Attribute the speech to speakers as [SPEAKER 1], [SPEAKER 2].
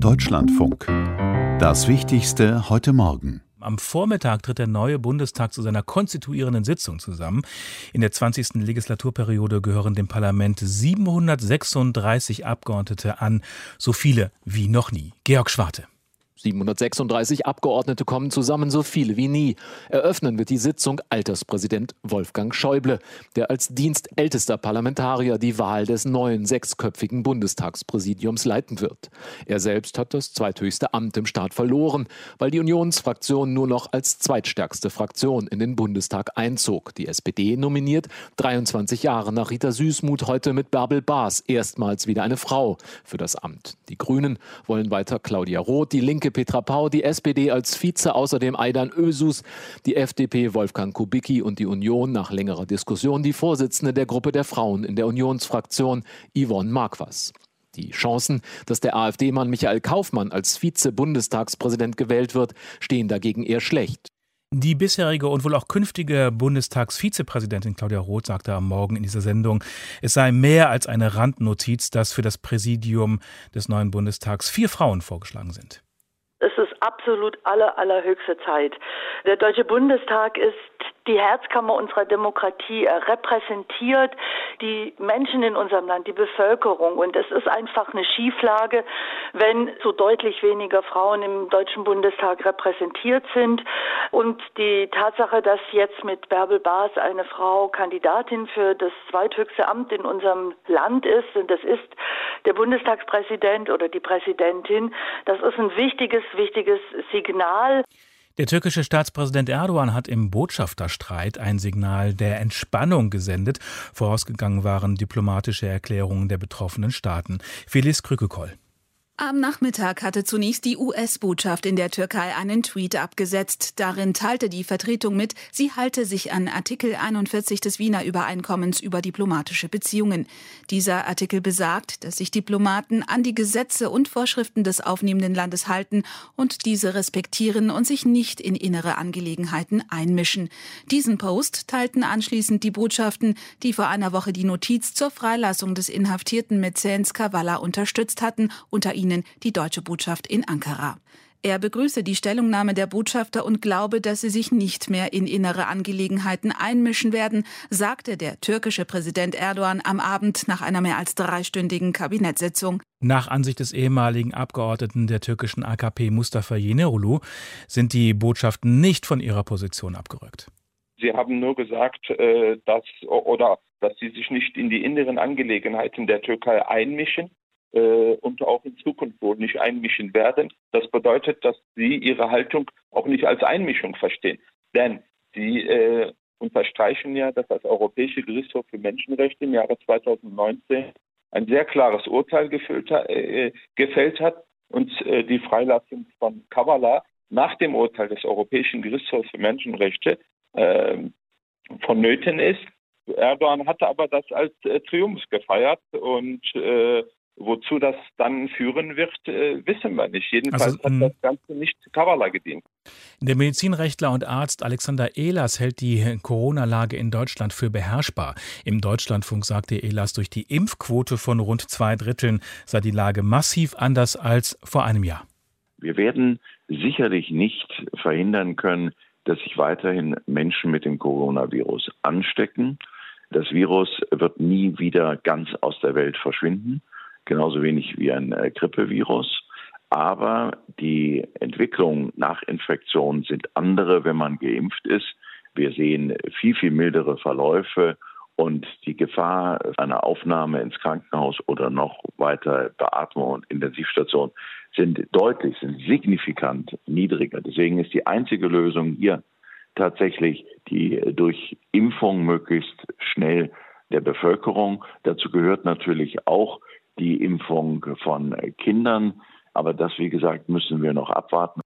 [SPEAKER 1] Deutschlandfunk. Das Wichtigste heute Morgen.
[SPEAKER 2] Am Vormittag tritt der neue Bundestag zu seiner konstituierenden Sitzung zusammen. In der 20. Legislaturperiode gehören dem Parlament 736 Abgeordnete an, so viele wie noch nie. Georg Schwarte.
[SPEAKER 3] 736 Abgeordnete kommen zusammen, so viele wie nie. Eröffnen wird die Sitzung Alterspräsident Wolfgang Schäuble, der als dienstältester Parlamentarier die Wahl des neuen sechsköpfigen Bundestagspräsidiums leiten wird. Er selbst hat das zweithöchste Amt im Staat verloren, weil die Unionsfraktion nur noch als zweitstärkste Fraktion in den Bundestag einzog. Die SPD nominiert 23 Jahre nach Rita Süßmuth heute mit Bärbel Baas erstmals wieder eine Frau für das Amt. Die Grünen wollen weiter Claudia Roth, die Linke Petra Pau, die SPD als Vize, außerdem Aidan Ösus, die FDP Wolfgang Kubicki und die Union nach längerer Diskussion die Vorsitzende der Gruppe der Frauen in der Unionsfraktion Yvonne Marquas. Die Chancen, dass der AfD-Mann Michael Kaufmann als Vize-Bundestagspräsident gewählt wird, stehen dagegen eher schlecht.
[SPEAKER 2] Die bisherige und wohl auch künftige Bundestagsvizepräsidentin Claudia Roth sagte am Morgen in dieser Sendung, es sei mehr als eine Randnotiz, dass für das Präsidium des neuen Bundestags vier Frauen vorgeschlagen sind.
[SPEAKER 4] Es ist absolut aller, allerhöchste Zeit. Der Deutsche Bundestag ist die Herzkammer unserer Demokratie. Er repräsentiert die Menschen in unserem Land, die Bevölkerung. Und es ist einfach eine Schieflage, wenn so deutlich weniger Frauen im Deutschen Bundestag repräsentiert sind. Und die Tatsache, dass jetzt mit Bärbel Baas eine Frau Kandidatin für das zweithöchste Amt in unserem Land ist, und das ist der Bundestagspräsident oder die Präsidentin, das ist ein wichtiges, wichtiges Signal.
[SPEAKER 2] Der türkische Staatspräsident Erdogan hat im Botschafterstreit ein Signal der Entspannung gesendet. Vorausgegangen waren diplomatische Erklärungen der betroffenen Staaten. Felice Krükekoll.
[SPEAKER 5] Am Nachmittag hatte zunächst die US-Botschaft in der Türkei einen Tweet abgesetzt. Darin teilte die Vertretung mit, sie halte sich an Artikel 41 des Wiener Übereinkommens über diplomatische Beziehungen. Dieser Artikel besagt, dass sich Diplomaten an die Gesetze und Vorschriften des aufnehmenden Landes halten und diese respektieren und sich nicht in innere Angelegenheiten einmischen. Diesen Post teilten anschließend die Botschaften, die vor einer Woche die Notiz zur Freilassung des inhaftierten Mäzens Kavala unterstützt hatten, unter ihnen die deutsche Botschaft in Ankara. Er begrüße die Stellungnahme der Botschafter und glaube, dass sie sich nicht mehr in innere Angelegenheiten einmischen werden, sagte der türkische Präsident Erdogan am Abend nach einer mehr als dreistündigen Kabinettssitzung.
[SPEAKER 2] Nach Ansicht des ehemaligen Abgeordneten der türkischen AKP Mustafa Yenerulu sind die Botschaften nicht von ihrer Position abgerückt.
[SPEAKER 6] Sie haben nur gesagt, äh, dass oder dass sie sich nicht in die inneren Angelegenheiten der Türkei einmischen und auch in Zukunft wohl nicht einmischen werden. Das bedeutet, dass sie ihre Haltung auch nicht als Einmischung verstehen. Denn sie äh, unterstreichen ja, dass das Europäische Gerichtshof für Menschenrechte im Jahre 2019 ein sehr klares Urteil gefällt, äh, gefällt hat und äh, die Freilassung von Kavala nach dem Urteil des Europäischen Gerichtshofs für Menschenrechte äh, vonnöten ist. Erdogan hatte aber das als äh, Triumph gefeiert und äh, Wozu das dann führen wird, äh, wissen wir nicht. Jedenfalls also, hat das Ganze nicht Kavala gedient.
[SPEAKER 2] Der Medizinrechtler und Arzt Alexander Ehlers hält die Corona-Lage in Deutschland für beherrschbar. Im Deutschlandfunk sagte Ehlers, durch die Impfquote von rund zwei Dritteln sei die Lage massiv anders als vor einem Jahr.
[SPEAKER 7] Wir werden sicherlich nicht verhindern können, dass sich weiterhin Menschen mit dem Coronavirus anstecken. Das Virus wird nie wieder ganz aus der Welt verschwinden genauso wenig wie ein äh, Grippevirus. Aber die Entwicklung nach Infektion sind andere, wenn man geimpft ist. Wir sehen viel, viel mildere Verläufe und die Gefahr einer Aufnahme ins Krankenhaus oder noch weiter Beatmung und Intensivstation sind deutlich, sind signifikant niedriger. Deswegen ist die einzige Lösung hier tatsächlich die durch Impfung möglichst schnell der Bevölkerung. Dazu gehört natürlich auch die Impfung von Kindern. Aber das, wie gesagt, müssen wir noch abwarten.